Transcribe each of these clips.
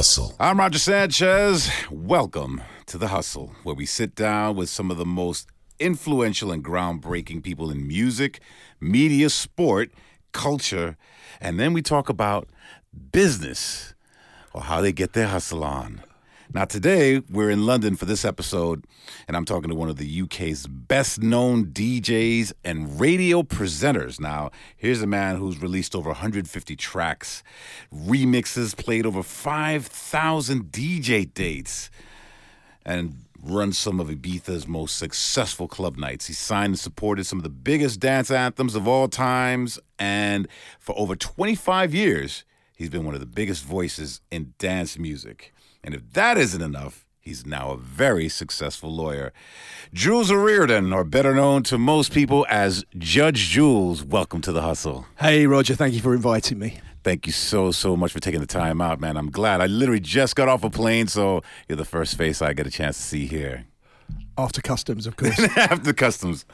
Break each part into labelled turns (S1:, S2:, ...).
S1: Hustle.
S2: I'm Roger Sanchez. Welcome to The Hustle, where we sit down with some of the most influential and groundbreaking people in music, media, sport, culture, and then we talk about business or how they get their hustle on. Now, today we're in London for this episode, and I'm talking to one of the UK's best known DJs and radio presenters. Now, here's a man who's released over 150 tracks, remixes, played over 5,000 DJ dates, and runs some of Ibiza's most successful club nights. He signed and supported some of the biggest dance anthems of all times, and for over 25 years, he's been one of the biggest voices in dance music. And if that isn't enough, he's now a very successful lawyer. Jules O'Riordan, or better known to most people as Judge Jules, welcome to the hustle.
S3: Hey, Roger, thank you for inviting me.
S2: Thank you so, so much for taking the time out, man. I'm glad. I literally just got off a plane, so you're the first face I get a chance to see here.
S3: After customs, of course.
S2: After customs.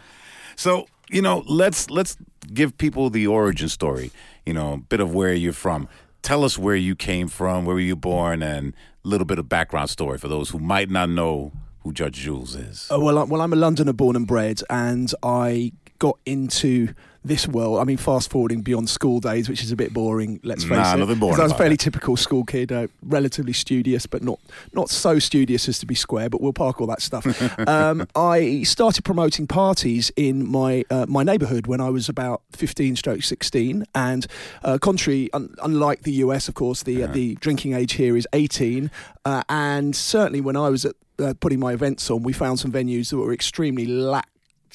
S2: So, you know, let's let's give people the origin story, you know, a bit of where you're from. Tell us where you came from, where were you born, and little bit of background story for those who might not know who Judge Jules is.
S3: Uh, well, I, well, I'm a Londoner born and bred, and I got into this world. I mean, fast forwarding beyond school days, which is a bit boring. Let's face
S2: Nah,
S3: it.
S2: nothing boring
S3: I was a fairly
S2: it.
S3: typical school kid, uh, relatively studious, but not not so studious as to be square. But we'll park all that stuff. um, I started promoting parties in my uh, my neighbourhood when I was about 15 stroke 16, and uh, contrary, un- unlike the US, of course, the uh, the drinking age here is 18, uh, and certainly when I was at uh, putting my events on, we found some venues that were extremely lax.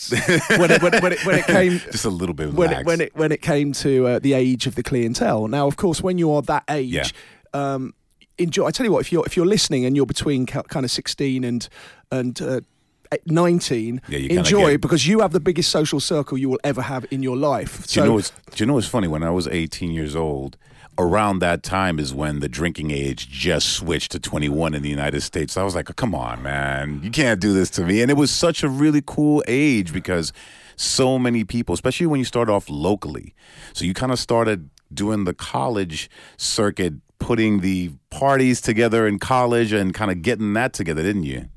S3: When, it, when, when, it, when it came
S2: Just a little bit
S3: when
S2: lax.
S3: it, when it when it came to uh, the age of the clientele. Now, of course, when you are that age,
S2: Yeah.
S3: um, enjoy. I tell you what, if you're if you're listening and you're between kind of sixteen and and uh, 19
S2: Yeah,
S3: enjoy
S2: get-
S3: because you have the biggest social circle you will ever have in your life
S2: Do you know what's Do you know what's funny? When I was 18 years old, around that time is when the drinking age just switched to 21 in the United States. I was like, "Come on, man, you can't do this to me." And it was such a really cool age because so many people, especially when you start off locally, so you kind of started doing the college circuit, putting the parties together in college, and kind of getting that together, didn't you?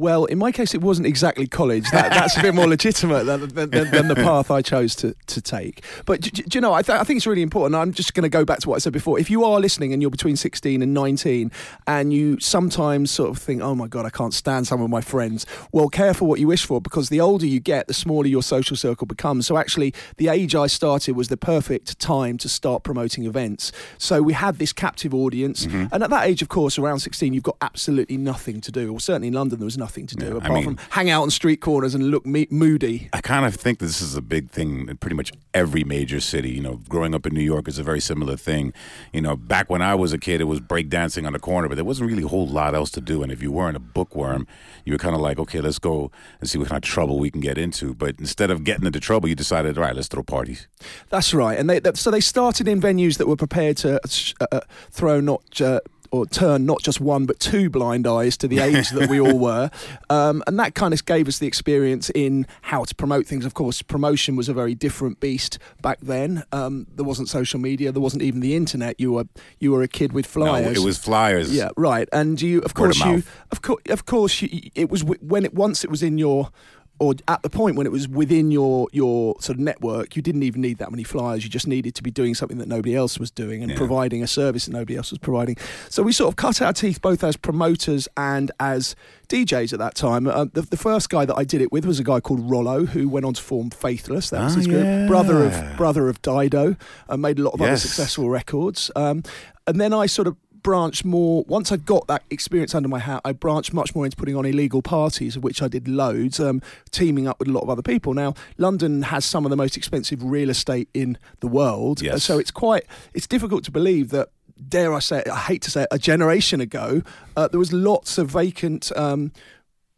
S3: Well, in my case, it wasn't exactly college. That, that's a bit more legitimate than, than, than, the path I chose to, to take. But do, do you know, I, th- I think it's really important. I'm just going to go back to what I said before. If you are listening and you're between 16 and 19, and you sometimes sort of think, oh my God, I can't stand some of my friends, well, careful what you wish for because the older you get, the smaller your social circle becomes. So actually, the age I started was the perfect time to start promoting events. So we had this captive audience. Mm-hmm. And at that age, of course, around 16, you've got absolutely nothing to do. Or certainly in London, there was nothing to do
S2: Yeah, I
S3: apart
S2: mean-
S3: from hang out on street corners and look me- moody.
S2: I kind of think this is a big thing in pretty much every major city. You know, growing up in New York is a very similar thing. You know, back when I was a kid, it was breakdancing on the corner, but there wasn't really a whole lot else to do. And if you weren't a bookworm, you were kind of like, okay, let's go and see what kind of trouble we can get into. But instead of getting into trouble, you decided, all right, let's throw parties.
S3: That's right. And they, that, so they started in venues that were prepared to uh, uh, throw not. Uh, or turn not just one but two blind eyes to the age that we all were, um, and that kind of gave us the experience in how to promote things. Of course, promotion was a very different beast back then. Um, there wasn't social media, there wasn't even the internet. You were you were a kid with flyers.
S2: No, it was flyers.
S3: Yeah, right. And you, of
S2: Word of
S3: course, you,
S2: mouth.
S3: of course, of course, you, it was w- when it once it was in your, or at the point when it was within your your sort of network, you didn't even need that many flyers. You just needed to be doing something that nobody else was doing and
S2: Yeah.
S3: providing a service that nobody else was providing. So we sort of cut our teeth both as promoters and as DJs at that time. Uh, the, the first guy that I did it with was a guy called Rollo, who went on to form Faithless. That was
S2: Ah,
S3: his group.
S2: yeah.
S3: Brother of brother of Dido, and made a lot of other successful records. Um, and then I sort of branched more once I got that experience under my hat. I branched much more into putting on illegal parties, of which I did loads, um, teaming up with a lot of other people. Now, London has some of the most expensive real estate in the world,
S2: Yes.
S3: so it's quite it's difficult to believe that. Dare I say? it, I hate to say it. A generation ago, uh, there was lots of vacant um,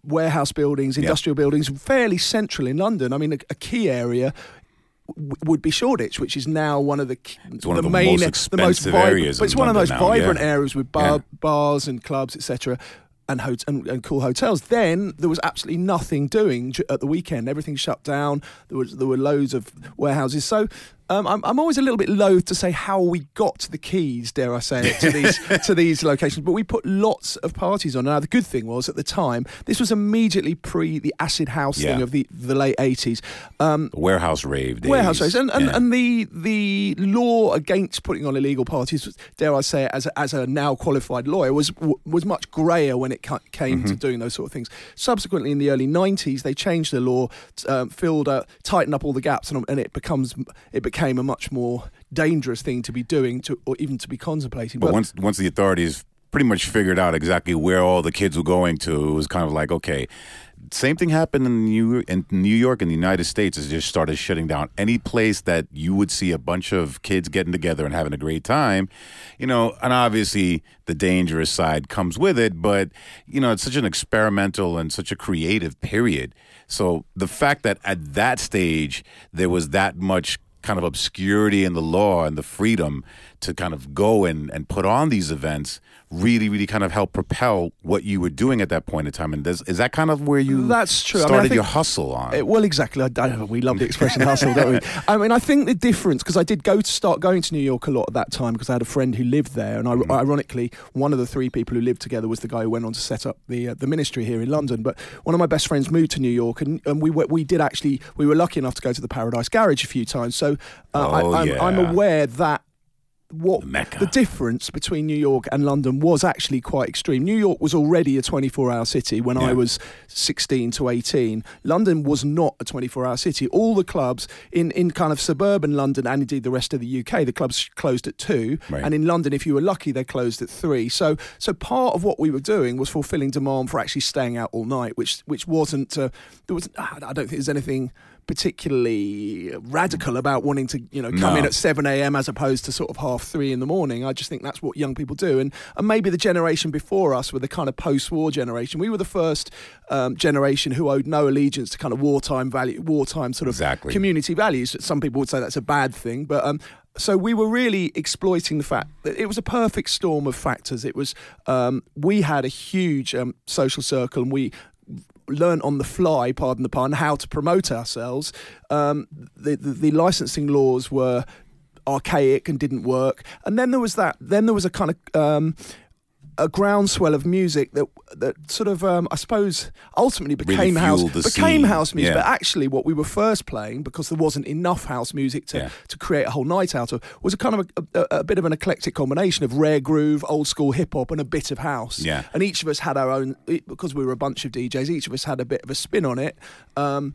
S3: warehouse buildings, industrial buildings, fairly central in London. I mean, a, a key area would be Shoreditch, which is now one of the
S2: one of the
S3: main,
S2: most
S3: the most vibrant,
S2: areas
S3: but it's one of the most
S2: now,
S3: vibrant
S2: yeah.
S3: areas with bar,
S2: Yeah.
S3: bars and clubs, etc. And, hot- and and cool hotels. Then there was absolutely nothing doing at the weekend. Everything shut down. There was there were loads of warehouses. So Um, I'm, I'm always a little bit loath to say how we got the keys, dare I say it, to these to these locations. But we put lots of parties on. Now the good thing was at the time this was immediately pre the acid house
S2: Yeah.
S3: thing of the, the late 80s. Um,
S2: Warehouse rave days.
S3: warehouse raves and, and,
S2: Yeah.
S3: and the the law against putting on illegal parties dare I say it, as a, as a now qualified lawyer was was much grayer when it came
S2: Mm-hmm.
S3: to doing those sort of things subsequently in the early 90s they changed the law um, filled uh, tightened up all the gaps and, and it becomes it became a much more dangerous thing to be doing to or even to be contemplating
S2: But once once the authorities pretty much figured out exactly where all the kids were going to, it was kind of like, okay, same thing happened in New in New York and the United States. It just started shutting down any place that you would see a bunch of kids getting together and having a great time, you know. And obviously, the dangerous side comes with it, but you know, it's such an experimental and such a creative period. So the fact that at that stage there was that much kind of obscurity in the law and the freedom to kind of go and, and put on these events really, really kind of helped propel what you were doing at that point in time. And does, is that kind of where you
S3: That's true. I mean, I
S2: started your hustle on?
S3: Uh, well, exactly. I, I, we love the expression hustle, don't we? I mean, I think the difference because I did go to start going to New York a lot at that time because I had a friend who lived there, and I,
S2: Mm-hmm.
S3: ironically, one of the three people who lived together was the guy who went on to set up the uh, the ministry here in London. But one of my best friends moved to New York, and, and we we did actually we were lucky enough to go to the Paradise Garage a few times. So uh,
S2: Oh,
S3: I, I'm, I'm
S2: yeah.
S3: aware that. What
S2: The Mecca.
S3: the difference between New York and London was actually quite extreme. New York was already a 24-hour city when
S2: Yeah.
S3: I was 16 to 18. London was not a 24-hour city. All the clubs in, in kind of suburban London and indeed the rest of the UK, the clubs closed at two,
S2: Right.
S3: and in London, if you were lucky, they closed at three. So so part of what we were doing was fulfilling demand for actually staying out all night, which which wasn't uh, there was I don't think there's anything particularly radical about wanting to you know come
S2: No.
S3: in at 7 a.m. as opposed to sort of half three in the morning. I just think that's what young people do. And, and maybe the generation before us were the kind of post war generation. We were the first um, generation who owed no allegiance to kind of wartime value, wartime sort of
S2: Exactly.
S3: community values. Some people would say that's a bad thing, but. Um, so we were really exploiting the fact that it was a perfect storm of factors. It was um, we had a huge um, social circle, and we learn on the fly, pardon the pun, how to promote ourselves. Um, the, the the licensing laws were archaic and didn't work, and then there was that. Then there was a kind of um, a groundswell of music that that sort of um, I suppose ultimately became house became
S2: scene.
S3: house music.
S2: Yeah.
S3: But actually, what we were first playing because there wasn't enough house music to
S2: Yeah.
S3: to create a whole night out of was a kind of a, a, a bit of an eclectic combination of rare groove, old school hip hop, and a bit of house.
S2: Yeah.
S3: And each of us had our own because we were a bunch of DJs. Each of us had a bit of a spin on it. Um,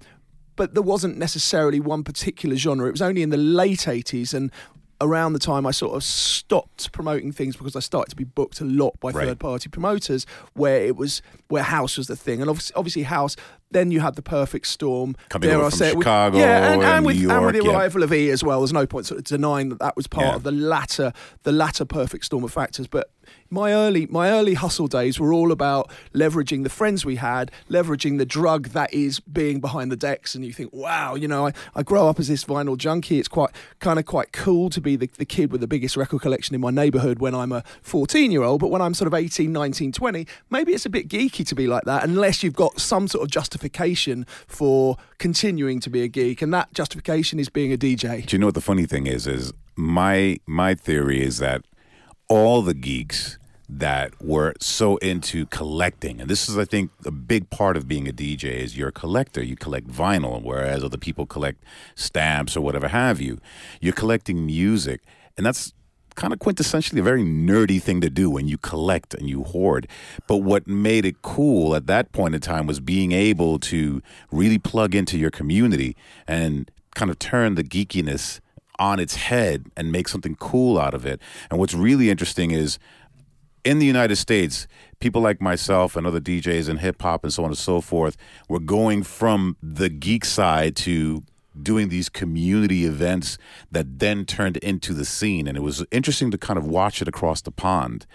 S3: but there wasn't necessarily one particular genre. It was only in the late 80s and around the time I sort of stopped promoting things because I started to be booked a lot by
S2: Right.
S3: third party promoters where it was where house was the thing and obviously, obviously house then you had the perfect storm
S2: Coming
S3: dare I
S2: from
S3: say it, with-
S2: Chicago
S3: yeah and,
S2: and
S3: and with,
S2: New
S3: and with the
S2: York, yeah.
S3: arrival of E as well there's no point sort of denying that that was part
S2: Yeah.
S3: of the latter the latter perfect storm of factors but my early my early hustle days were all about leveraging the friends we had, leveraging the drug that is being behind the decks, and you think, wow, you know, I, I grow up as this vinyl junkie. It's quite kind of quite cool to be the, the kid with the biggest record collection in my neighborhood when I'm a 14 year old, but when I'm sort of 18, 19, 20, maybe it's a bit geeky to be like that unless you've got some sort of justification for continuing to be a geek, and that justification is being a DJ.
S2: Do you know what the funny thing is? Is my my theory is that all the geeks that were so into collecting, and this is, I think, a big part of being a DJ is you're a collector. You collect vinyl, whereas other people collect stamps or whatever have you. You're collecting music, and that's kind of quintessentially a very nerdy thing to do when you collect and you hoard. But what made it cool at that point in time was being able to really plug into your community and kind of turn the geekiness on its head and make something cool out of it. And what's really interesting is in the United States, people like myself and other DJs and hip hop and so on and so forth were going from the geek side to doing these community events that then turned into the scene. And it was interesting to kind of watch it across the pond.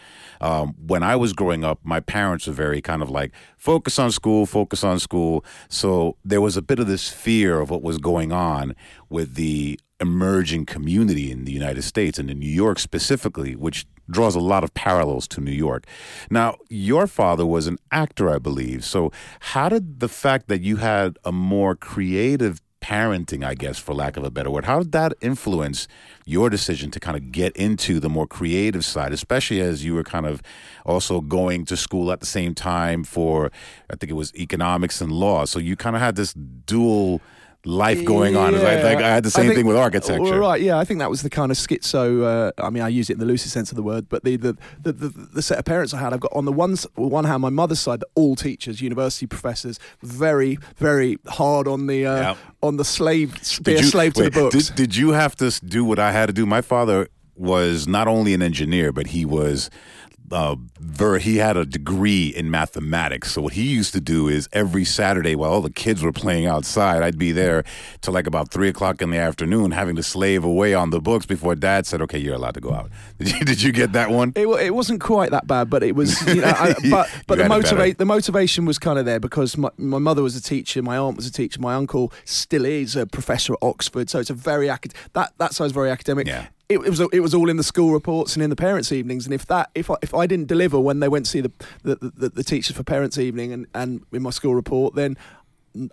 S2: Um, when I was growing up, my parents were very kind of like, focus on school, focus on school. So there was a bit of this fear of what was going on with the emerging community in the United States and in New York specifically, which draws a lot of parallels to New York. Now, your father was an actor, I believe. So, how did the fact that you had a more creative parenting, I guess, for lack of a better word. How did that influence your decision to kind of get into the more creative side, especially as you were kind of also going to school at the same time for, I think it was economics and law. So you kind of had this dual life going on. I,
S3: Yeah.
S2: think I had the same
S3: think-
S2: thing with architecture.
S3: Right, yeah, I think that was the kind of schizo. Uh, I mean, I use it in the loosest sense of the word, but the the, the, the, the set of parents I had, I've got on the one, one hand, my mother's side, they're all teachers, university professors, very, very hard on the uh,
S2: Yeah.
S3: on the slave, be a slave to
S2: wait,
S3: the books.
S2: Did, did you have to do what I had to do? My father was not only an engineer, but he was. Uh, ver- he had a degree in mathematics. So what he used to do is every Saturday, while all the kids were playing outside, I'd be there till like about three o'clock in the afternoon, having to slave away on the books before Dad said, "Okay, you're allowed to go out." Did you, did you get that one?
S3: It, it wasn't quite that bad, but it was. You know, I, but but the motivate the motivation was kind of there because my, my mother was a teacher, my aunt was a teacher, my uncle still is a professor at Oxford, so it's a very acad- that that side's very academic.
S2: Yeah.
S3: It, it was it was all in the school reports and in the parents' evenings, and if that if I, if I didn't deliver when they went to see the the, the, the teachers for parents' evening and, and in my school report, then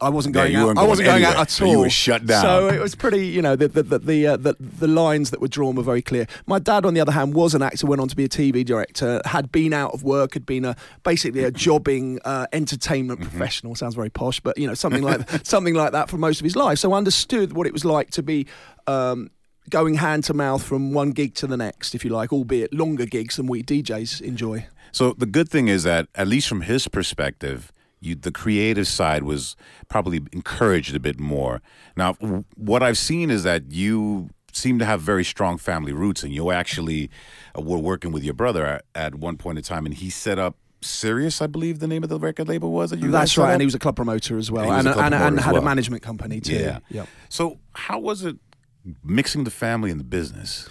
S3: I wasn't
S2: Yeah,
S3: going
S2: you
S3: out.
S2: weren't
S3: I wasn't going out
S2: anywhere.
S3: at all.
S2: you were shut down.
S3: So it was pretty, you know, the the the the, uh, the the lines that were drawn were very clear. My dad, on the other hand, was an actor, went on to be a TV director, had been out of work, had been a basically a jobbing uh, entertainment
S2: Mm-hmm.
S3: professional. Sounds very posh, but you know, something like something like that for most of his life. So understood what it was like to be. Um, Going hand to mouth from one gig to the next, if you like, albeit longer gigs than we DJs enjoy.
S2: So the good thing is that, at least from his perspective, you, the creative side was probably encouraged a bit more. Now, what I've seen is that you seem to have very strong family roots, and you actually uh, were working with your brother at, at one point in time, and he set up Serious, I believe the name of the record label was. That you
S3: That's right, and he was a club promoter as well, and,
S2: a
S3: and, and had
S2: well.
S3: a management company too.
S2: Yeah.
S3: yeah.
S2: So how was it mixing the family and the business?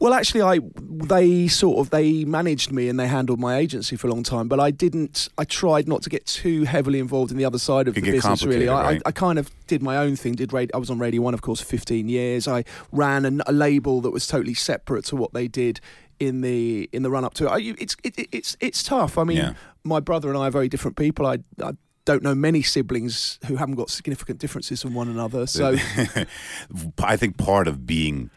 S3: Well, actually, I they sort of they managed me and they handled my agency for a long time, but I didn't. I tried not to get too heavily involved in the other side of
S2: Could
S3: the business. Really, I,
S2: right?
S3: I, I kind of did my own thing. Did radio, I was on Radio One, of course, for 15 years. I ran a, a label that was totally separate to what they did in the in the run up to it. I, it's it, it's it's tough. I mean,
S2: Yeah.
S3: my brother and I are very different people. I. I don't know many siblings who haven't got significant differences from one another. So
S2: I think part of being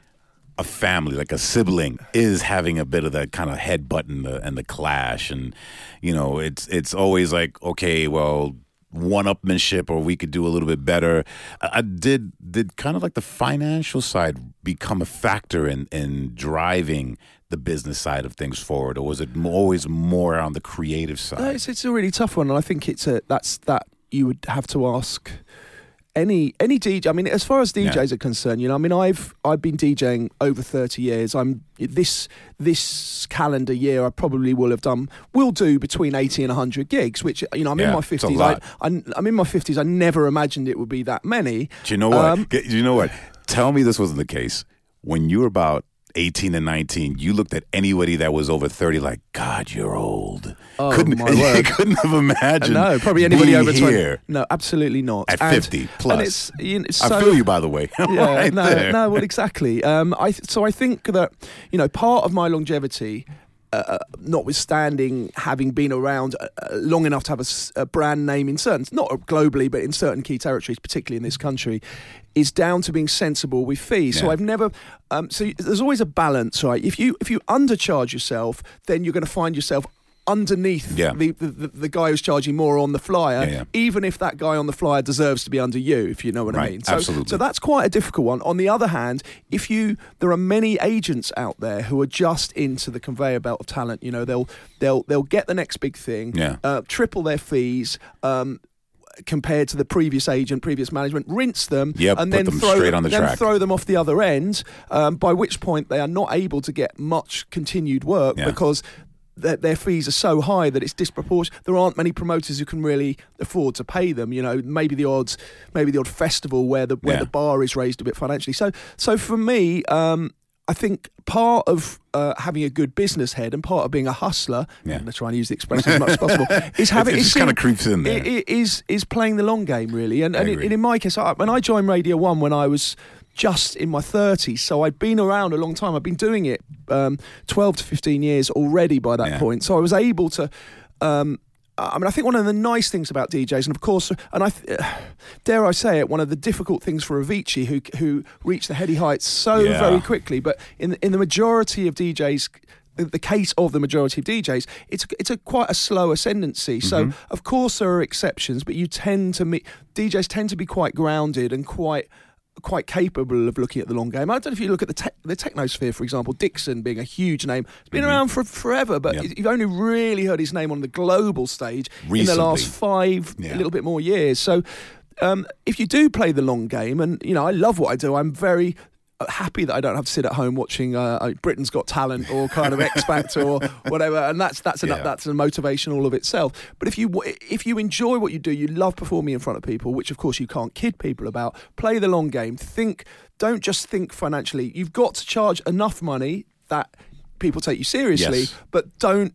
S2: a family, like a sibling, is having a bit of that kind of headbutt and the and the clash, and you know, it's it's always like, okay, well, one-upmanship, or we could do a little bit better. I, did did kind of like the financial side become a factor in in driving the business side of things forward, or was it always more on the creative side?
S3: No, it's it's a really tough one, and I think it's a that's that you would have to ask any any DJ. I mean, as far as DJs are concerned, you know, I mean, I've I've been DJing over thirty years. I'm this this calendar year, I probably will have done will do between eighty and hundred gigs, which you know, I'm
S2: Yeah,
S3: in my fifties. I,
S2: I,
S3: am I'm in my fifties. I never imagined it would be that many.
S2: Do you know what?
S3: Um,
S2: Do you know what? Tell me this wasn't the case. When you were about 18 and 19, you looked at anybody that was over 30 like, God, you're old.
S3: Oh,
S2: couldn't,
S3: my word.
S2: couldn't have imagined.
S3: No, probably anybody over
S2: here
S3: 20. No, absolutely not.
S2: At
S3: And-
S2: 50 plus.
S3: And it's, you know, it's
S2: I feel you, by the way.
S3: yeah,
S2: right
S3: no,
S2: there.
S3: no, well, exactly. Um, I so I think that you know part of my longevity. Uh, notwithstanding having been around uh, uh, long enough to have a brand name in certain, not globally, but in certain key territories, particularly in this country, is down to being sensible with fees. So I've never. Um, so there's always a balance, right? If you if you undercharge yourself, then you're going to find yourself underneath
S2: Yeah.
S3: the, the, the guy who's charging more on the flyer,
S2: Yeah, yeah.
S3: even if that guy on the flyer deserves to be under you, if you know what I mean. So,
S2: absolutely.
S3: so that's quite a difficult one. On the other hand, if you there are many agents out there who are just into the conveyor belt of talent. You know, they'll they'll they'll get the next big thing, uh, triple their fees. Um, Compared to the previous agent, previous management, rinse them,
S2: Yep,
S3: and then
S2: them
S3: throw
S2: straight on the
S3: then
S2: track.
S3: throw them off the other end. Um, by which point they are not able to get much continued work
S2: Yeah.
S3: because their, their fees are so high that it's disproportionate. There aren't many promoters who can really afford to pay them. You know, maybe the odds, maybe the odd festival where the where
S2: Yeah.
S3: the bar is raised a bit financially. So, so for me, um, I think part of uh, having a good business head and part of being a hustler,
S2: Yeah.
S3: I'm going to try and use the expression as much as possible, is having
S2: it kind of creeps in there.
S3: it, it is is playing the long game really, and and, in, in my case, I, when I joined Radio One when I was just in my 30s, so I'd been around a long time. I've been doing it um, 12 to 15 years already by that
S2: Yeah.
S3: point, so I was able to. Um, I mean, I think one of the nice things about DJs, and of course, and I th- dare I say it, one of the difficult things for Avicii, who who reached the heady heights so
S2: Yeah.
S3: very quickly, but in in the majority of DJs. The the case of the majority of DJs, it's it's a quite a slow ascendancy. So
S2: Mm-hmm.
S3: of course there are exceptions, but you tend to meet DJs tend to be quite grounded and quite quite capable of looking at the long game. I don't know if you look at the te- the technosphere, for example, Dixon being a huge name. It's been around for forever, but
S2: Mm-hmm. Yep.
S3: you've only really heard his name on the global stage in the last five,
S2: Yeah.
S3: a little bit more years. So. Um, if you do play the long game, and you know, I love what I do. I'm very happy that I don't have to sit at home watching uh, uh, Britain's Got Talent or kind of X Factor or whatever, and that's that's an,
S2: Yeah.
S3: that's a motivation all of itself. But if you if you enjoy what you do, you love performing in front of people, which of course you can't kid people about. Play the long game. Think. Don't just think financially. You've got to charge enough money that people take you seriously,
S2: Yes.
S3: but don't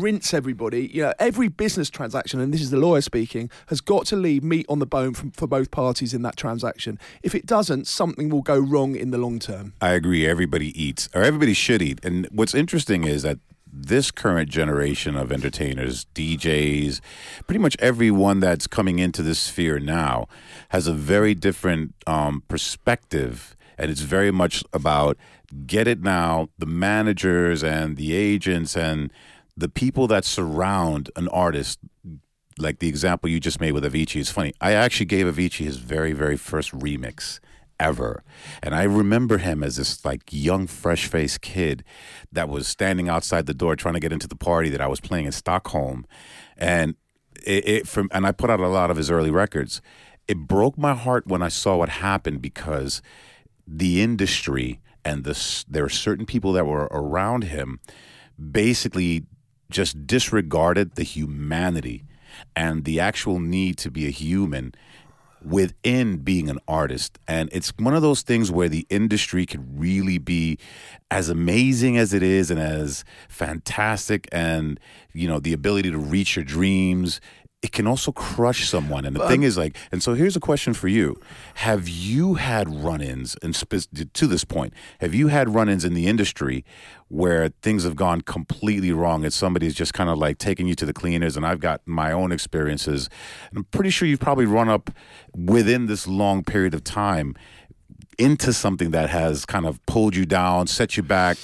S3: rinse everybody. You know, every business transaction, and this is the lawyer speaking, has got to leave meat on the bone from, for both parties in that transaction. If it doesn't, something will go wrong in the long term.
S2: I agree. Everybody eats, or everybody should eat. And what's interesting is that this current generation of entertainers, DJs, pretty much everyone that's coming into this sphere now has a very different um, perspective. And it's very much about get it now, the managers and the agents and the people that surround an artist like the example you just made with Avicii is funny. I actually gave Avicii his very, very first remix ever. And I remember him as this like young, fresh faced kid that was standing outside the door trying to get into the party that I was playing in Stockholm. And it, it from and I put out a lot of his early records. It broke my heart when I saw what happened because the industry and this there are certain people that were around him basically just disregarded the humanity and the actual need to be a human within being an artist. And it's one of those things where the industry can really be as amazing as it is and as fantastic and, you know, the ability to reach your dreams. It can also crush someone. And the thing is, like, and so here's a question for you Have you had run ins, and spe- to this point, have you had run ins in the industry where things have gone completely wrong and somebody's just kind of like taking you to the cleaners? And I've got my own experiences. And I'm pretty sure you've probably run up within this long period of time into something that has kind of pulled you down, set you back.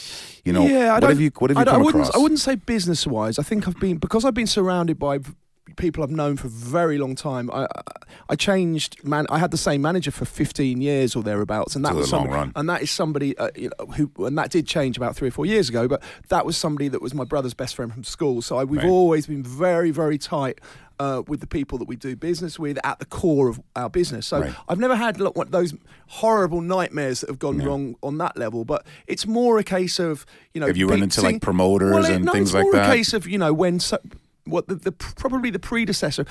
S2: You know,
S3: yeah, I
S2: what
S3: don't,
S2: have you what have you
S3: I,
S2: come
S3: I wouldn't,
S2: across?
S3: I wouldn't say business wise. I think I've been because I've been surrounded by people I've known for a very long time. I I- changed man. I had the same manager for 15 years or thereabouts, and that
S2: It's
S3: was
S2: long
S3: somebody,
S2: run.
S3: and that is somebody uh, you know, who and that did change about three or four years ago. But that was somebody that was my brother's best friend from school. So I, we've
S2: Right.
S3: always been very very tight. Uh, with the people that we do business with at the core of our business. So
S2: Right.
S3: I've never had lo- what, those horrible nightmares that have gone wrong on that level, but it's more a case of, you know,
S2: Have you run into, like, promoters
S3: well,
S2: and
S3: no,
S2: things
S3: it's
S2: like
S3: more
S2: that?
S3: a case of, you know, when so, what the, the probably the predecessor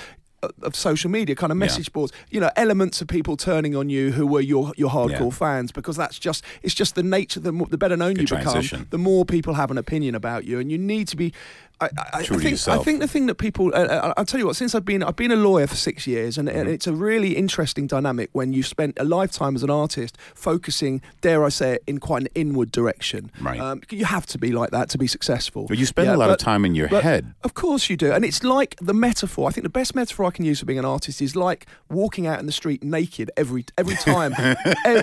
S3: of- social media kind of message boards. You know elements of people turning on you who were your your hardcore
S2: Yeah.
S3: fans because that's just it's just the nature the, more, the better known
S2: Good
S3: you become the more people have an opinion about you and you need to be I, I, I
S2: True to
S3: think I think the thing that people uh, uh, I'll tell you what since I've been I've been a lawyer for six years and,
S2: Mm-hmm.
S3: and it's a really interesting dynamic when you've spent a lifetime as an artist focusing dare I say it in quite an inward direction
S2: Right.
S3: um, you have to be like that to be successful
S2: But you spend
S3: Yeah,
S2: a lot of time in your head.
S3: Of course you do. And it's like the metaphor. I think the best metaphor I can use for being an artist is like walking out in the street naked every every time.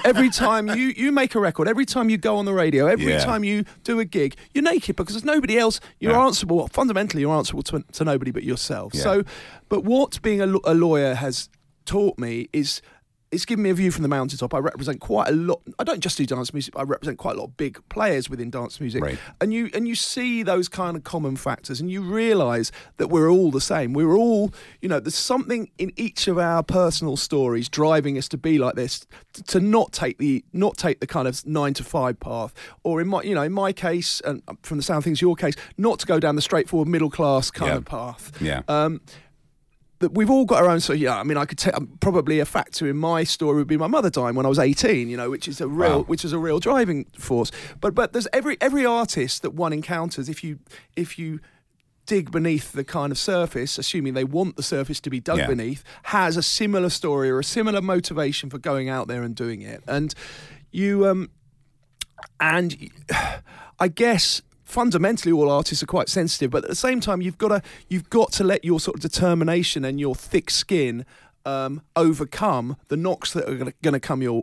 S3: Every time you, you make a record, every time you go on the radio, every
S2: Yeah.
S3: time you do a gig, you're naked because there's nobody else. You're
S2: Yeah.
S3: answerable. Fundamentally, you're answerable to, to nobody but yourself.
S2: Yeah.
S3: So, but what being a, a lawyer has taught me is it's given me a view from the mountaintop. I represent quite a lot. I don't just do dance music. I represent quite a lot of big players within dance music.
S2: Right.
S3: And you and you see those kind of common factors, and you realise that we're all the same. We're all, you know, there's something in each of our personal stories driving us to be like this, to not take the not take the kind of nine to five path, or in my, you know, in my case, and from the sound of things, your case, not to go down the straightforward middle class kind
S2: Yeah.
S3: of path
S2: Yeah.
S3: um, that we've all got our own. So yeah, I mean, I could take probably a factor in my story would be my mother dying when I was eighteen. You know, which is a real,
S2: Wow.
S3: which is a real driving force. But but there's every every artist that one encounters. If you if you dig beneath the kind of surface, assuming they want the surface to be dug
S2: Yeah.
S3: beneath, has a similar story or a similar motivation for going out there and doing it. And you um and I guess fundamentally all artists are quite sensitive, but at the same time you've got to you've got to let your sort of determination and your thick skin um, overcome the knocks that are going to come your,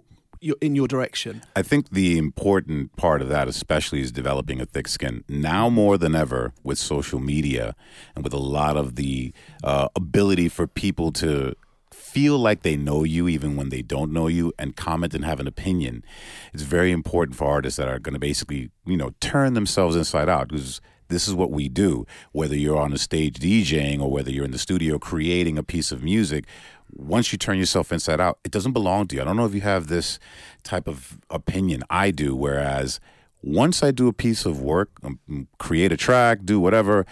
S3: in your direction.
S2: I think the important part of that, especially, is developing a thick skin. Now more than ever, with social media and with a lot of the uh, ability for people to feel like they know you even when they don't know you and comment and have an opinion. It's very important for artists that are going to basically, you know, turn themselves inside out because this is what we do. Whether you're on a stage DJing or whether you're in the studio creating a piece of music, once you turn yourself inside out, it doesn't belong to you. I don't know if you have this type of opinion. I do, whereas once I do a piece of work, um, create a track, do whatever,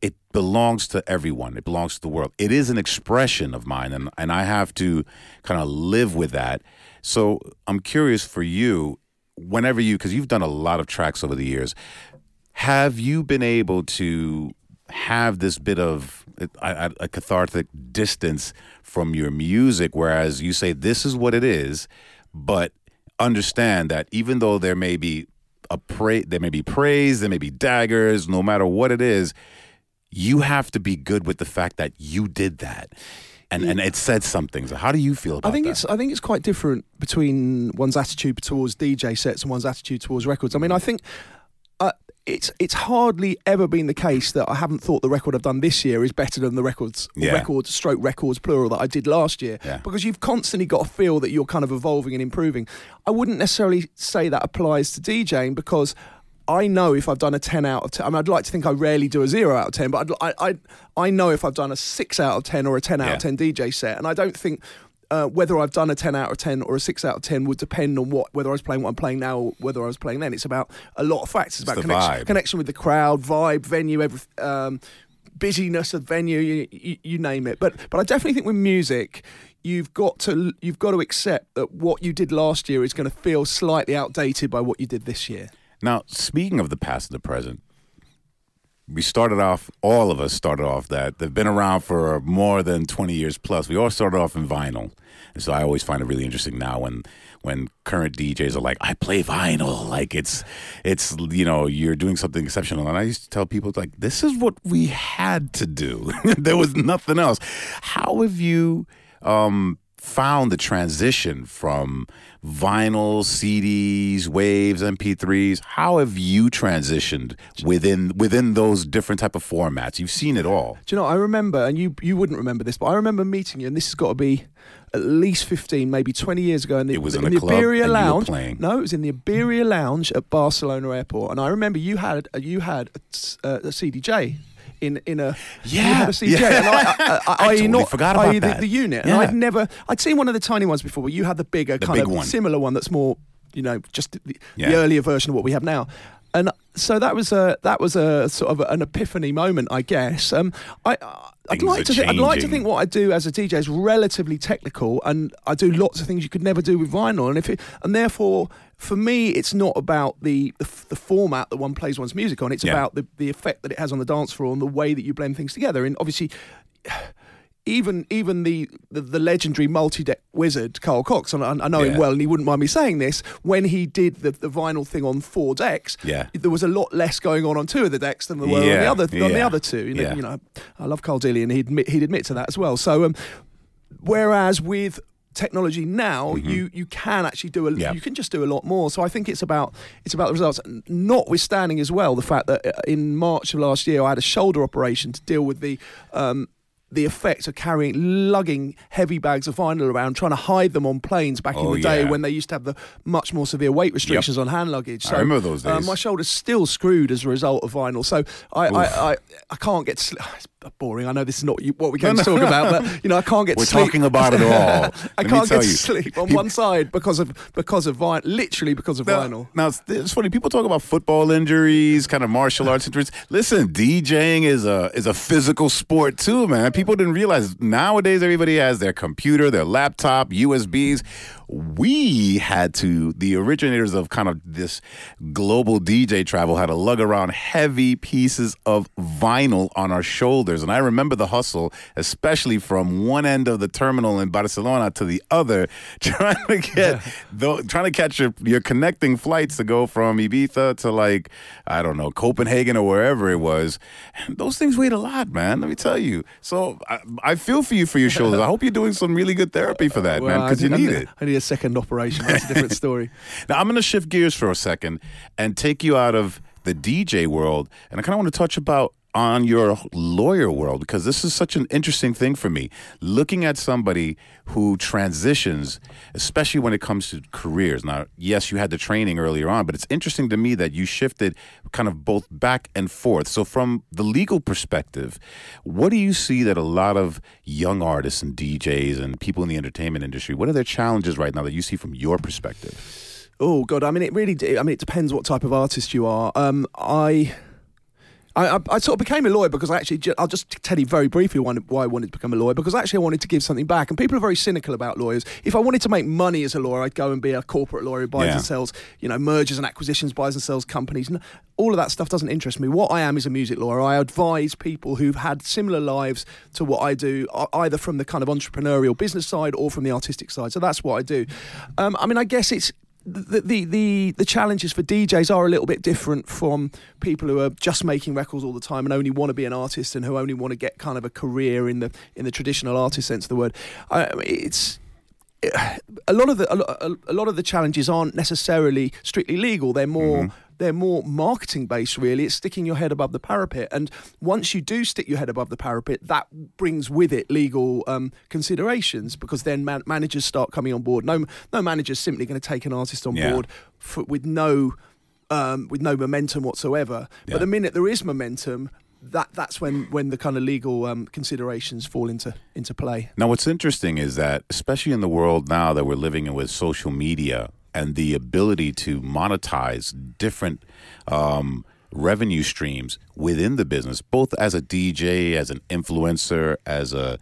S2: it belongs to everyone. It belongs to the world. It is an expression of mine, and, and I have to kind of live with that. So I'm curious for you, whenever you, because you've done a lot of tracks over the years, have you been able to have this bit of a, a cathartic distance from your music, whereas you say this is what it is, but understand that even though there may be a pra- there may be praise, there may be daggers, no matter what it is, you have to be good with the fact that you did that. And, and it said something. So how do you feel about
S3: I think
S2: that?
S3: it's I think it's quite different between one's attitude towards DJ sets and one's attitude towards records. I mean, I think uh, it's it's hardly ever been the case that I haven't thought the record I've done this year is better than the records
S2: Yeah.
S3: records stroke records plural that I did last year
S2: Yeah.
S3: because you've constantly got to feel that you're kind of evolving and improving. I wouldn't necessarily say that applies to DJing because I know if I've done a 10 out of 10, I mean, I'd like to think I rarely do a 0 out of 10, but I'd, I, I, I know if I've done a 6 out of 10 or a 10 out
S2: Yeah.
S3: of 10 DJ set, and I don't think uh, whether I've done a 10 out of 10 or a 6 out of 10 would depend on what whether I was playing what I'm playing now or whether I was playing then. It's about a lot of factors. It's about connection,
S2: vibe.
S3: connection with the crowd, vibe, venue, every, um, busyness of venue, you, you, you name it. But but I definitely think with music, you've got to you've got to accept that what you did last year is going to feel slightly outdated by what you did this year.
S2: Now, speaking of the past and the present, we started off, all of us started off that they've been around for more than 20 years plus. We all started off in vinyl. And so I always find it really interesting now when when current DJs are like, I play vinyl. Like it's it's you know, you're doing something exceptional. And I used to tell people like, this is what we had to do. there was nothing else. How have you um found the transition from vinyl, CDs, waves, MP3s? How have you transitioned within within those different type of formats? You've seen it all.
S3: Do you know? I remember, and you you wouldn't remember this, but I remember meeting you, and this has got to be at least fifteen, maybe twenty years ago. And
S2: It was in
S3: in
S2: a
S3: the
S2: club
S3: Iberia
S2: and you were
S3: Lounge. No, it was in the Iberia Lounge at Barcelona Airport, and I remember you had you had a, a CDJ. In, in a
S2: Yeah,
S3: a CDJ
S2: yeah.
S3: and I, I, I,
S2: I totally
S3: not
S2: forgot about
S3: the,
S2: that.
S3: the unit and I'd never I'd seen one of the tiny ones before but you had the bigger
S2: The
S3: kind of
S2: one.
S3: similar one that's more you know just the,
S2: Yeah.
S3: the earlier version of what we have now and so that was a that was a sort of an epiphany moment I guess um I I'd
S2: Things
S3: like to think, I'd like to think what I do as a DJ is relatively technical, and I do lots of things you could never do with vinyl, and if it, and therefore for me it's not about the the, the format that one plays one's music on. It's
S2: Yeah.
S3: about the the effect that it has on the dance floor and the way that you blend things together. And obviously. Even even the, the, the legendary multi deck wizard Carl Cox, and I, I know
S2: Yeah.
S3: him well, and he wouldn't mind me saying this. When he did the, the vinyl thing on four decks,
S2: Yeah.
S3: there was a lot less going on on two of the decks than there were on the
S2: Yeah,
S3: other on the other two. You know,
S2: yeah.
S3: you know, I love Carl Dilly, and he'd admit, he'd admit to that as well. So, um, whereas with technology now, you you can actually do a
S2: Mm-hmm. Yeah.
S3: you can just do a lot more. So I think it's about it's about the results. Notwithstanding as well the fact that uh, in March of last year I had a shoulder operation to deal with the. Um, the effect of carrying, lugging heavy bags of vinyl around, trying to hide them on planes back
S2: Oh,
S3: in the day
S2: yeah.
S3: when they used to have the much more severe weight restrictions on hand luggage.
S2: I remember those
S3: uh,
S2: days.
S3: my shoulder's still screwed as a result of vinyl, so I, I, I, I can't get. Sl- boring. I know this is not what we're going to talk about, but you know I can't get.
S2: We're
S3: sleep.
S2: talking about it all.
S3: I
S2: Let
S3: can't get
S2: you.
S3: sleep on one side because of because of vinyl, literally because of
S2: Now,
S3: vinyl.
S2: now it's, it's funny. People talk about football injuries, kind of martial arts injuries. Listen, DJing is a is a physical sport too, man. People didn't realize nowadays everybody has their computer, their laptop, USBs. We had to. The originators of kind of this global DJ travel had to lug around heavy pieces of vinyl on our shoulders. And I remember the hustle, especially from one end of the terminal in Barcelona to the other, trying to get the, trying to catch your, your connecting flights to go from Ibiza to like I don't know Copenhagen or wherever it was. And those things weighed a lot, man. Let me tell you. So I, I feel for you for your shoulders. I hope you're doing some really good therapy for that, man,
S3: Well, I
S2: because you
S3: need-
S2: need
S3: I
S2: it.
S3: A second operation. That's a different story.
S2: Now I'm going to shift gears for a second and take you out of the DJ world, and I kind of want to touch about on your lawyer world because this is such an interesting thing for me. Looking at somebody who transitions, especially when it comes to careers. Now, yes, you had the training earlier on, but it's interesting to me that you shifted kind of both back and forth. So, from the legal perspective, what do you see that a lot of young artists and DJs and people in the entertainment industry, what are their challenges right now that you see from your perspective?
S3: Oh God! I mean, it really. I mean, it depends what type of artist you are. Um, I. I, I, I sort of became a lawyer because I actually, I'll just tell you very briefly why, I wanted to become a lawyer because actually I wanted to give something back. And people are very cynical about lawyers. If I wanted to make money as a lawyer, I'd go and be a corporate lawyer who buys
S2: Yeah.
S3: and sells, you know, mergers and acquisitions, buys and sells companies. And all of that stuff doesn't interest me. What I am is a music lawyer. I advise people who've had similar lives to what I do, either from the kind of entrepreneurial business side or from the artistic side. So that's what I do. Um, I mean, I guess it's the, the the the challenges for DJs are a little bit different from people who are just making records all the time and only want to be an artist and who only want to get kind of a career in the in the traditional artist sense of the word. I, it's eh, a lot of the a a lot of the challenges aren't necessarily strictly legal. They're more mm-hmm. They're more marketing based. Really, it's sticking your head above the parapet. And once you do stick your head above the parapet, that brings with it legal um, considerations because then man- managers start coming on board. No no manager's simply going to take an artist on
S2: Yeah.
S3: board for, with no um, with no momentum whatsoever.
S2: Yeah.
S3: But the minute there is momentum. That that's when, when the kind of legal um, considerations fall into into play.
S2: Now, what's interesting is that, especially in the world now that we're living in with social media and the ability to monetize different um, revenue streams within the business, both as a DJ, as an influencer, as a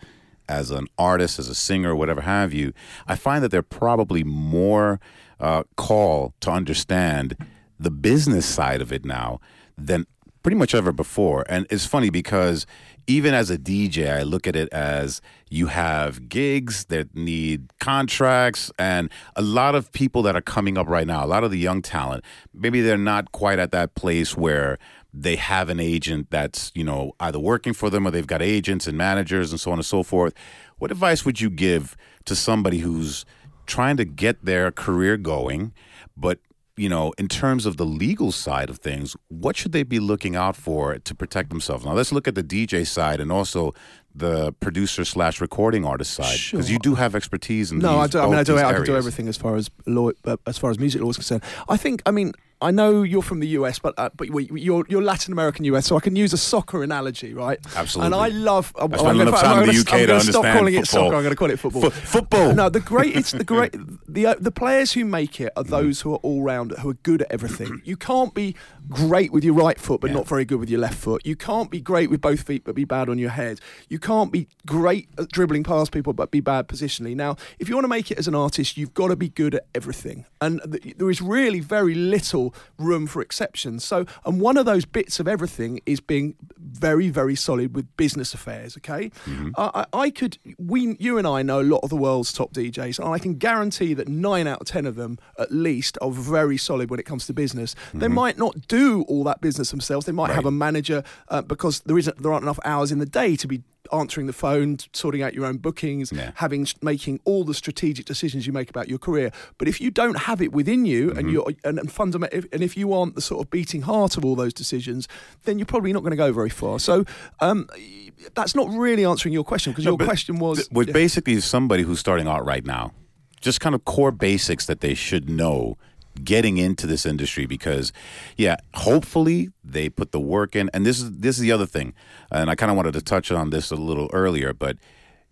S2: as an artist, as a singer, whatever have you, I find that they're probably more uh, call to understand the business side of it now than pretty much ever before. And it's funny because even as a DJ, I look at it as you have gigs that need contracts and a lot of people that are coming up right now, a lot of the young talent, maybe they're not quite at that place where they have an agent that's, you know, either working for them or they've got agents and managers and so on and so forth. What advice would you give to somebody who's trying to get their career going, but you know, in terms of the legal side of things, what should they be looking out for to protect themselves? Now, let's look at the DJ side and also the producer slash recording artist side because you do have expertise in
S3: No, I do. I mean, I do. I can do everything as far as law, uh, as far as music law is concerned. I think. I mean, I know you're from the US, but uh, but you're you're Latin American US, so I can use a soccer analogy, right?
S2: Absolutely.
S3: And I love. uh,
S2: spent
S3: I'm gonna-
S2: enough time in the UK
S3: I'm
S2: to
S3: gonna stop
S2: understand
S3: calling it soccer. I'm going to call it football.
S2: Fo- football.
S3: No, the great. It's the great. The uh, the players who make it are
S2: Mm.
S3: those who are all round, who are good at everything. You can't be great with your right foot, but
S2: Yeah.
S3: not very good with your left foot. You can't be great with both feet, but be bad on your head. You can't be great at dribbling past people, but be bad positionally. Now, if you want to make it as an artist, you've got to be good at everything, and th- there is really very little room for exceptions. So, and one of those bits of everything is being very, very solid with business affairs. Okay, I, I I could, we, you and I know a lot of the world's top DJs, and I can guarantee that nine out of ten of them, at least, are very solid when it comes to business. They might not do all that business themselves. They might have a manager uh, because there isn't, there aren't enough hours in the day to be answering the phone, sorting out your own bookings,
S2: Yeah.
S3: having making all the strategic decisions you make about your career. But if you don't have it within you, and you're and, and fundamental, and if you aren't the sort of beating heart of all those decisions, then you're probably not going to go very far. So um, that's not really answering your question because your question was
S2: Th- With
S3: yeah.
S2: basically somebody who's starting out right now, just kind of core basics that they should know getting into this industry because yeah hopefully they put the work in and this is this is the other thing and i kind of wanted to touch on this a little earlier but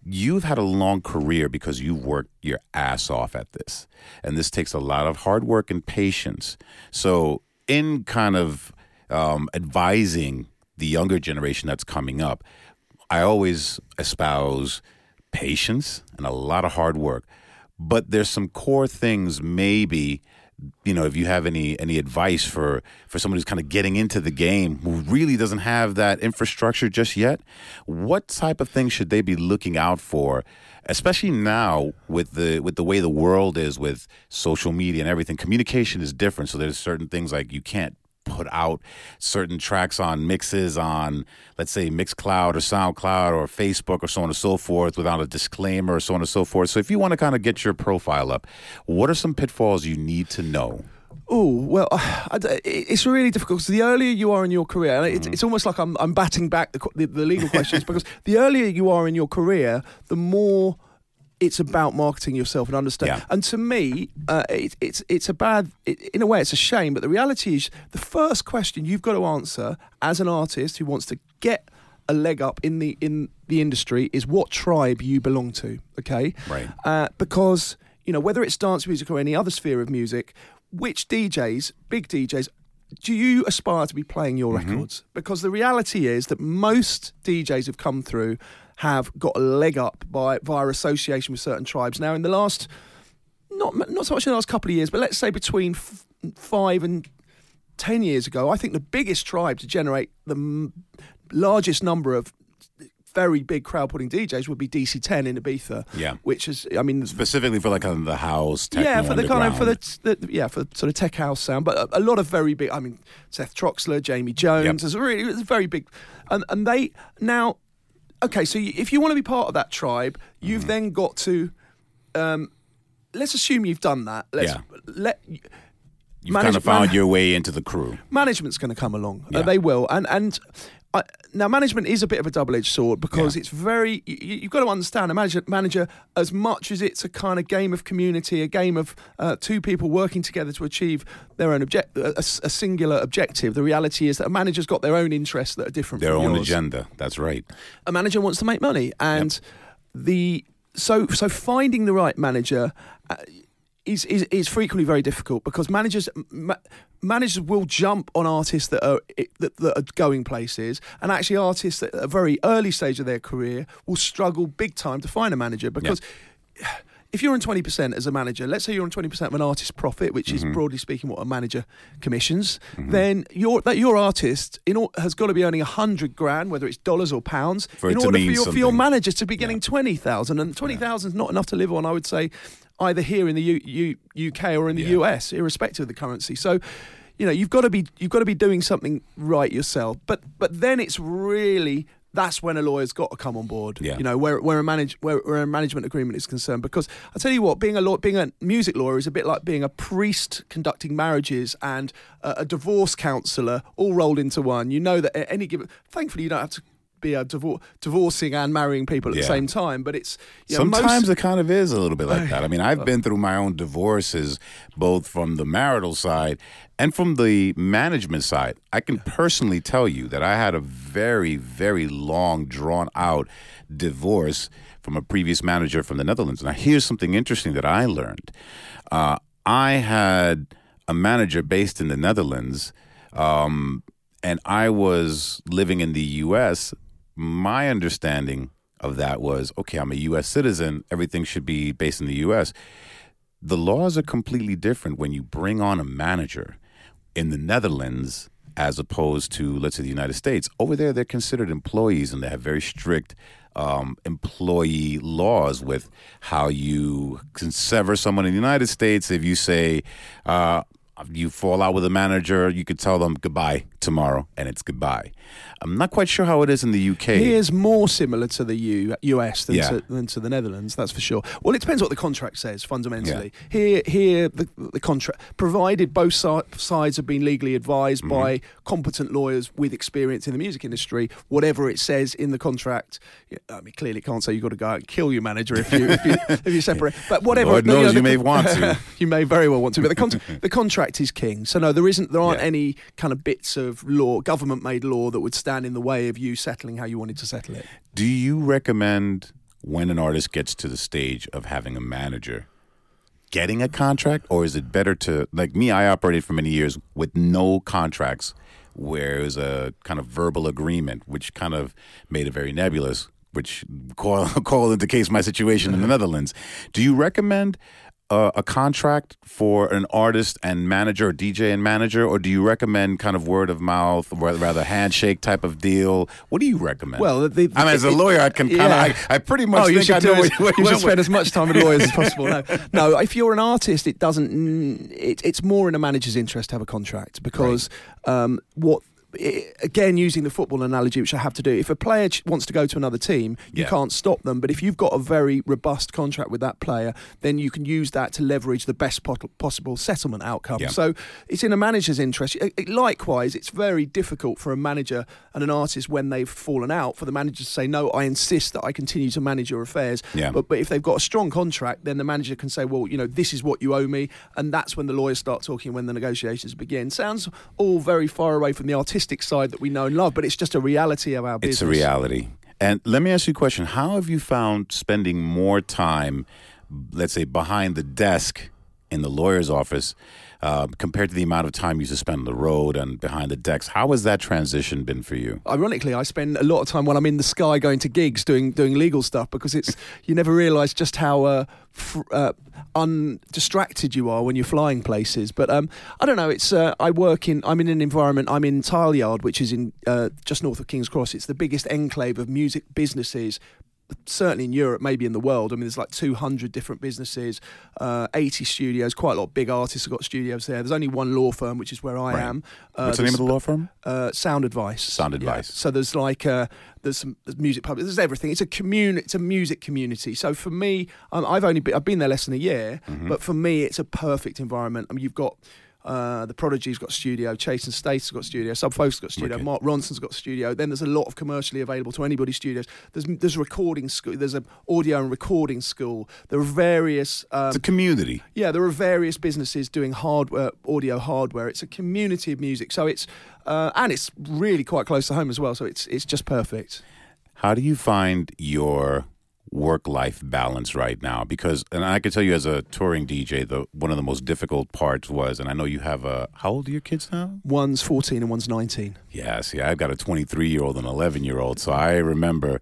S2: you've had a long career because you've worked your ass off at this and this takes a lot of hard work and patience so in kind of um, advising the younger generation that's coming up I always espouse patience and a lot of hard work. But there's some core things maybe you know, if you have any any advice for for someone who's kind of getting into the game who really doesn't have that infrastructure just yet, what type of things should they be looking out for? Especially now with the with the way the world is with social media and everything, communication is different. So there's certain things like you can't put out certain tracks on mixes on, let's say, Mixcloud or SoundCloud or Facebook or so on and so forth without a disclaimer or so on and so forth. So if you want to kind of get your profile up, what are some pitfalls you need to know?
S3: Oh well, it's really difficult because the earlier you are in your career, it's, mm-hmm. it's almost like I'm, I'm batting back the, the, the legal questions because the earlier you are in your career, the more it's about marketing yourself and understand. Yeah. And to me, uh, it, it's it's a bad. It, in a way, it's a shame. But the reality is, the first question you've got to answer as an artist who wants to get a leg up in the in the industry is what tribe you belong to. Okay,
S2: right?
S3: Uh, because you know whether it's dance music or any other sphere of music, which DJs, big DJs, do you aspire to be playing your mm-hmm. records? Because the reality is that most DJs have come through have got a leg up by via association with certain tribes. Now, in the last, not not so much in the last couple of years, but let's say between f- five and ten years ago, I think the biggest tribe to generate the m- largest number of very big crowd putting DJs would be DC10 in Ibiza.
S2: Yeah,
S3: which is, I mean,
S2: specifically for like kind of the house,
S3: yeah, for the kind of for the, the, yeah for sort of tech house sound, but a, a, lot of very big. I mean, Seth Troxler, Jamie Jones, yep. is really it's very big, and and they now okay, so if you want to be part of that tribe, you've mm-hmm. then got to. Um, let's assume you've done that. Let's
S2: yeah.
S3: let.
S2: You've manage- kind of found man- your way into the crew.
S3: Management's going to come along. Uh, yeah. Uh, they will, and and I, now management is a bit of a double-edged sword because yeah. it's very you, have got to understand a manager, manager as much as it's a kind of game of community a game of uh, two people working together to achieve their own object a, a, singular objective the reality is that a manager's got their own interests that are different
S2: their own
S3: yours.
S2: agenda that's right
S3: a manager wants to make money and yep. the so so finding the right manager uh, is, is is frequently very difficult because managers ma- managers will jump on artists that are that, that, are going places, and actually artists at a very early stage of their career will struggle big time to find a manager because. Yeah. If you're on 20% as a manager, let's say you're on 20% of an artist's profit, which mm-hmm. is broadly speaking what a manager commissions, mm-hmm. then your that your artist in all, has got to be earning 100 grand, whether it's dollars or pounds,
S2: for
S3: in order for
S2: your,
S3: for your manager to be getting yeah. 20,000. And 20,000 is not enough to live on, I would say, either here in the U- U- UK or in the yeah. US, irrespective of the currency. So, you know, you've got to be you've got to be doing something right yourself. But but then it's really that's when a lawyer's got to come on board.
S2: Yeah.
S3: You know, where where a manage where, where a management agreement is concerned. Because I tell you what, being a law, being a music lawyer is a bit like being a priest conducting marriages and a, a divorce counsellor all rolled into one. You know that at any given, thankfully you don't have to be a divor- divorcing and marrying people at yeah. the same time. But it's
S2: you know, sometimes most... it kind of is a little bit like that. I mean, I've been through my own divorces, both from the marital side and from the management side. I can personally tell you that I had a very, very long, drawn out divorce from a previous manager from the Netherlands. Now, here's something interesting that I learned. Uh, I had a manager based in the Netherlands. Um, and I was living in the US my understanding of that was okay, I'm a U.S. citizen, everything should be based in the U.S. The laws are completely different when you bring on a manager in the Netherlands as opposed to, let's say, the United States. Over there, they're considered employees and they have very strict um, employee laws with how you can sever someone in the United States if you say, uh, you fall out with a manager, you could tell them goodbye tomorrow, and it's goodbye. I'm not quite sure how it is in the UK.
S3: Here's more similar to the U- US than, yeah. to, than to the Netherlands, that's for sure. Well, it depends what the contract says fundamentally. Yeah. Here, here, the, the contract provided both si- sides have been legally advised mm-hmm. by competent lawyers with experience in the music industry. Whatever it says in the contract, I mean, clearly can't say you've got to go out and kill your manager if you if you, if you separate. But whatever,
S2: Lord knows you, know, you may want to.
S3: you may very well want to. But the, con- the contract is king. So no, there isn't. There aren't yeah. any kind of bits of law, government made law that would stand in the way of you settling how you wanted to settle it.
S2: Do you recommend when an artist gets to the stage of having a manager? Getting a contract, or is it better to like me? I operated for many years with no contracts, where it was a kind of verbal agreement, which kind of made it very nebulous which call call into case my situation in the Netherlands. Do you recommend a, a contract for an artist and manager or DJ and manager, or do you recommend kind of word of mouth, or rather handshake type of deal? What do you recommend?
S3: Well, the,
S2: I mean, as a lawyer, I can kind of,
S3: yeah.
S2: I, I pretty much
S3: Oh, you
S2: think I
S3: should, do
S2: what, what,
S3: you should spend as much time with lawyers as possible. No, no. If you're an artist, it doesn't. It, it's more in a manager's interest to have a contract because um, what. Again, using the football analogy, which I have to do, if a player wants to go to another team, you
S2: Yeah.
S3: can't stop them. But if you've got a very robust contract with that player, then you can use that to leverage the best possible settlement outcome.
S2: Yeah.
S3: So it's in a manager's interest. Likewise, it's very difficult for a manager and an artist when they've fallen out for the manager to say, "No, I insist that I continue to manage your affairs."
S2: Yeah.
S3: But but if they've got a strong contract, then the manager can say, "Well, you know, this is what you owe me," and that's when the lawyers start talking. When the negotiations begin, sounds all very far away from the artistic side that we know and love, but it's just a reality of our business.
S2: It's a reality. And let me ask you a question. How have you found spending more time, let's say, behind the desk in the lawyer's office uh, compared to the amount of time you spend on the road and behind the decks? How has that transition been for you?
S3: Ironically, I spend a lot of time when I'm in the sky going to gigs doing doing legal stuff because it's you never realise just how uh, fr- uh, undistracted you are when you're flying places. But um, I don't know. It's uh, I work in I'm in an environment. I'm in Tileyard, which is in uh, just north of King's Cross. It's the biggest enclave of music businesses. Certainly in Europe, maybe in the world. I mean, there's like 200 different businesses, uh, 80 studios. Quite a lot of big artists have got studios there. There's only one law firm, which is where I
S2: Right.
S3: am. Uh,
S2: What's the name of the law firm?
S3: uh, sound advice.
S2: Sound
S3: Yeah.
S2: Advice.
S3: So there's like uh, there's some there's music public. There's everything. It's a community. It's a music community. So for me, um, I've only been, I've been there less than a year,
S2: Mm-hmm.
S3: but for me, it's a perfect environment. I mean, you've got. Uh, the Prodigy's got studio, Chase and Status got studio, Sub Focus's got studio,
S2: Wicked.
S3: Mark Ronson's got studio. Then there's a lot of commercially available to anybody studios. There's there's recording school, there's an audio and recording school. There are various um,
S2: It's a community.
S3: yeah, there are various businesses doing hardware, audio hardware. It's a community of music, so it's uh, and it's really quite close to home as well. So it's it's just perfect.
S2: How do you find your work life balance right now? Because, and I can tell you as a touring DJ, the one of the most difficult parts was, and I know you have a, how old are your kids now?
S3: One's fourteen and one's nineteen.
S2: Yeah, see, I've got a 23 year old and 11 year old. So I remember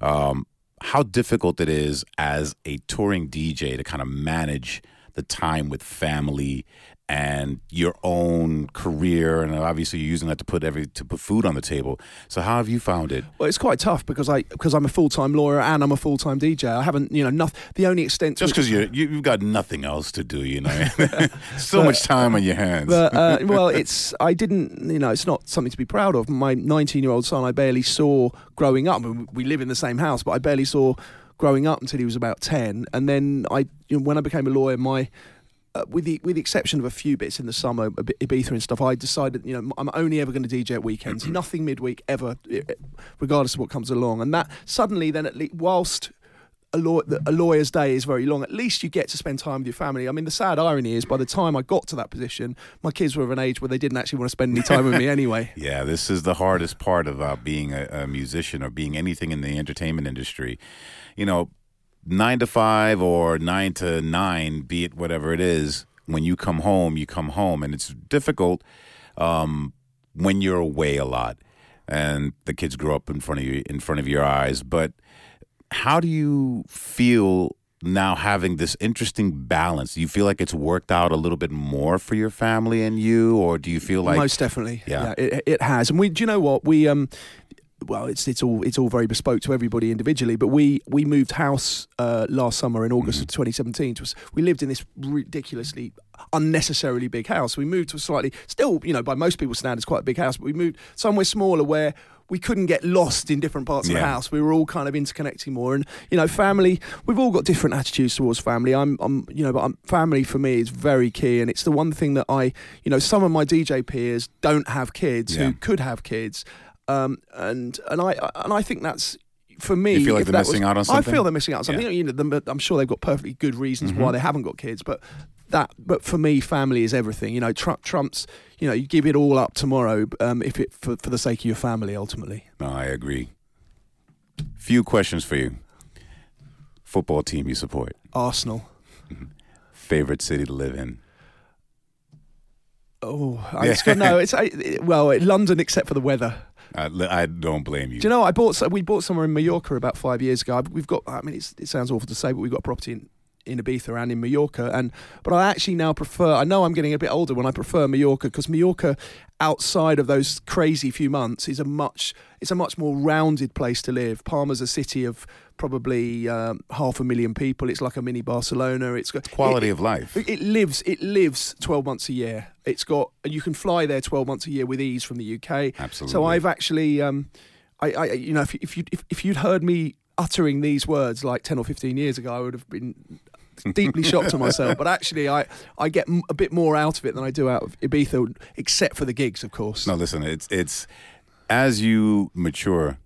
S2: um, how difficult it is as a touring DJ to kind of manage the time with family and your own career. And obviously, you're using that to put every to put food on the table. So, how have you found it?
S3: Well, it's quite tough because I because I'm a full time lawyer and I'm a full time DJ. I haven't you know nothing. The only extent
S2: Just because you you- you've got nothing else to do, you know, so much time on your hands.
S3: But uh, well, it's I didn't, you know, it's not something to be proud of. My 19-year-old son, I barely saw growing up. We live in the same house, but I barely saw growing up until he was about 10. And then I, you know, when I became a lawyer, my uh, with the with the exception of a few bits in the summer, Ibiza and stuff, I decided, you know, I'm only ever going to DJ at weekends, nothing midweek ever, regardless of what comes along. And that suddenly, then at least, whilst a, law, a lawyer's day is very long. At least you get to spend time with your family. I mean, the sad irony is, by the time I got to that position, my kids were of an age where they didn't actually want to spend any time with me anyway.
S2: Yeah, this is the hardest part about being a, a musician or being anything in the entertainment industry. You know, nine to five or nine to nine, be it whatever it is, when you come home, you come home. And it's difficult um, when you're away a lot and the kids grow up in front of you in front of your eyes. But how do you feel now having this interesting balance? Do you feel like it's worked out a little bit more for your family and you, or do you feel like
S3: Most definitely,
S2: Yeah.
S3: it, it has. And we, do you know what we um. Well, it's it's all it's all very bespoke to everybody individually. But we we moved house uh, last summer in August of 2017. It was, we lived in this ridiculously unnecessarily big house. We moved to a slightly still you know by most people's standards quite a big house, but we moved somewhere smaller where we couldn't get lost in different parts of the house. We were all kind of interconnecting more, and you know, family. We've all got different attitudes towards family. I'm, I'm, you know, but I'm, family for me is very key, and it's the one thing that I, you know, some of my DJ peers don't have kids
S2: Yeah.
S3: who could have kids, um, and and I and I think that's. For me,
S2: You feel like they're missing
S3: was-
S2: out on something.
S3: I feel they're missing out on something.
S2: Yeah. Mm-hmm.
S3: You know, them- I'm sure they've got perfectly good reasons why they haven't got kids, but that. But for me, family is everything. You know, Trump, Trump's. You know, you give it all up tomorrow um, if it for, for the sake of your family. Ultimately,
S2: No, I agree. Few questions for you. Football team you support.
S3: Arsenal.
S2: Favorite city to live in.
S3: Oh, I it's got, no, it's I, well, London except for the weather.
S2: I, I don't blame you.
S3: Do you know I bought? We bought somewhere in Mallorca about five years ago. We've got. I mean, it sounds awful to say, but we've got property in in Ibiza and in Mallorca, and but I actually now prefer. I know I'm getting a bit older when I prefer Mallorca because Mallorca, outside of those crazy few months, is a much it's a much more rounded place to live. Palma's a city of probably um, half a million people. It's like a mini Barcelona. It's got
S2: Quality
S3: it-
S2: of life.
S3: it lives. It lives twelve months a year. It's got. You can fly there twelve months a year with ease from the UK.
S2: Absolutely.
S3: So I've actually, um, I, I, you know, if, if you if, if you'd heard me uttering these words like ten or fifteen years ago, I would have been deeply shocked to myself. But actually, I I get a bit more out of it than I do out of Ibiza, except for the gigs, of course.
S2: No, listen, it's it's as you mature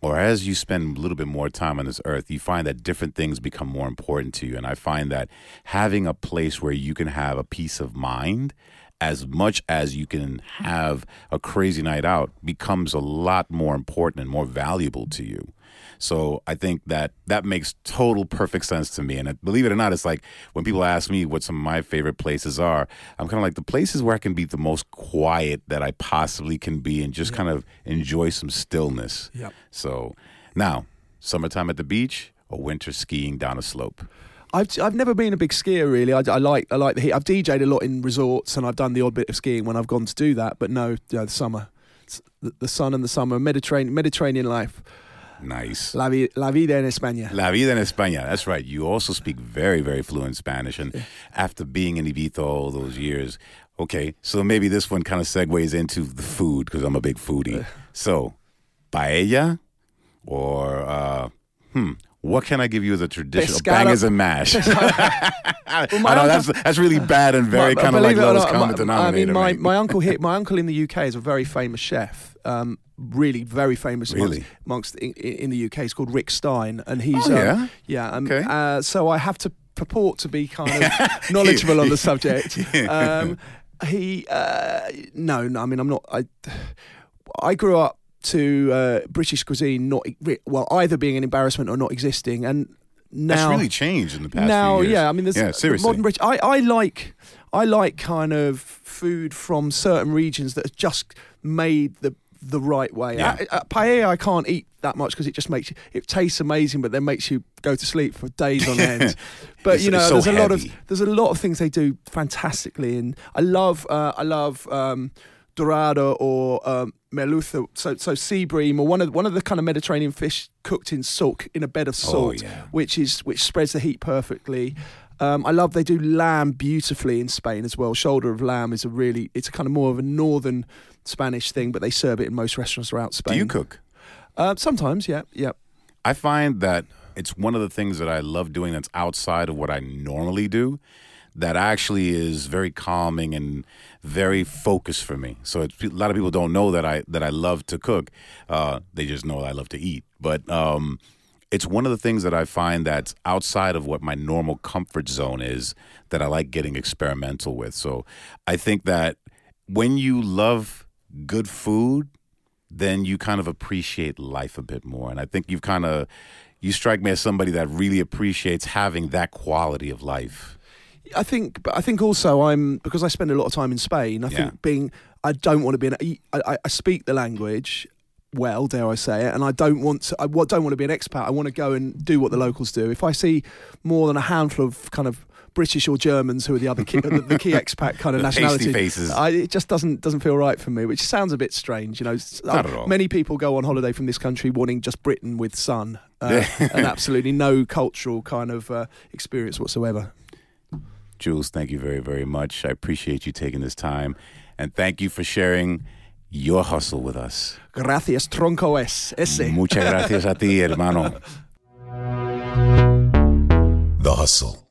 S2: or as you spend a little bit more time on this earth, you find that different things become more important to you. And I find that having a place where you can have a peace of mind as much as you can have a crazy night out becomes a lot more important and more valuable to you. So I think that that makes total perfect sense to me. And believe it or not, it's like when people ask me what some of my favorite places are, I'm kind of like the places where I can be the most quiet that I possibly can be and just kind of enjoy some stillness.
S3: Yep.
S2: So now, summertime at the beach or winter skiing down a slope.
S3: I've I've never been a big skier really. I, I like I like the heat. I've DJed a lot in resorts and I've done the odd bit of skiing when I've gone to do that. But no, you know, the summer, the, the sun and the summer, Mediterranean Mediterranean life,
S2: Nice.
S3: la, vi, la vida en España.
S2: La vida en España. That's right. You also speak very, very fluent Spanish. And after being in Ibiza all those years, okay, so maybe this one kind of segues into the food because I'm a big foodie. So, paella or, uh, hmm, what can I give you as a traditional
S3: Pescado.
S2: bangers and mash? I know that's that's really bad and very
S3: My-
S2: kind of like
S3: believe it or
S2: lowest
S3: not,
S2: common
S3: my-
S2: denominator.
S3: I mean, my, my uncle here, my uncle in the UK is a very famous chef. Um, really, very famous
S2: Really?
S3: amongst, amongst in, in the UK. He's called Rick Stein, and he's
S2: Oh,
S3: um,
S2: yeah?
S3: yeah. Um,
S2: Okay.
S3: uh, so I have to purport to be kind of knowledgeable on the subject. Um, he uh, no, no. I mean, I'm not. I I grew up to uh, British cuisine not well either being an embarrassment or not existing, and now
S2: that's really changed in the past
S3: now,
S2: few years.
S3: yeah, I mean, there's
S2: yeah, seriously.
S3: modern British. I, I like, I like kind of food from certain regions that are just made the the right way.
S2: Yeah.
S3: Uh, paella, I can't eat that much because it just makes you, it tastes amazing, but then makes you go to sleep for days on end. But
S2: It's-
S3: you know,
S2: so
S3: there's a lot of there's a lot of things they do fantastically, and I love uh, I love. Um, Dorado or um, merluza, so so sea bream, or one of one of the kind of Mediterranean fish cooked in salt in a bed of salt,
S2: Oh, yeah.
S3: which is which spreads the heat perfectly. Um, I love they do lamb beautifully in Spain as well. Shoulder of lamb is a really it's a kind of more of a northern Spanish thing, but they serve it in most restaurants throughout Spain.
S2: Do you cook?
S3: Uh, sometimes, yeah, yeah.
S2: I find that it's one of the things that I love doing that's outside of what I normally do that actually is very calming and very focused for me. So a lot of people don't know that I that I love to cook. Uh, they just know I love to eat. But um, it's one of the things that I find that's outside of what my normal comfort zone is that I like getting experimental with. So I think that when you love good food, then you kind of appreciate life a bit more. And I think you've kind of you strike me as somebody that really appreciates having that quality of life.
S3: I think, but I think also I'm because I spend a lot of time in Spain. I
S2: Yeah.
S3: think being, I don't want to be an. I, I- I speak the language well, dare I say it, and I don't want to. I don't want to be an expat. I want to go and do what the locals do. If I see more than a handful of kind of British or Germans who are the other key, the, the key expat kind of nationality,
S2: faces.
S3: I, it just doesn't doesn't feel right for me. Which sounds a bit strange, you know. S-
S2: Not at all.
S3: Many people go on holiday from this country wanting just Britain with sun uh, and absolutely no cultural kind of uh, experience whatsoever.
S2: Jules, thank you very, very much. I appreciate you taking this time. And thank you for sharing your hustle with us.
S3: Gracias, tronco es ese.
S2: Muchas gracias a ti, hermano.
S1: The Hustle.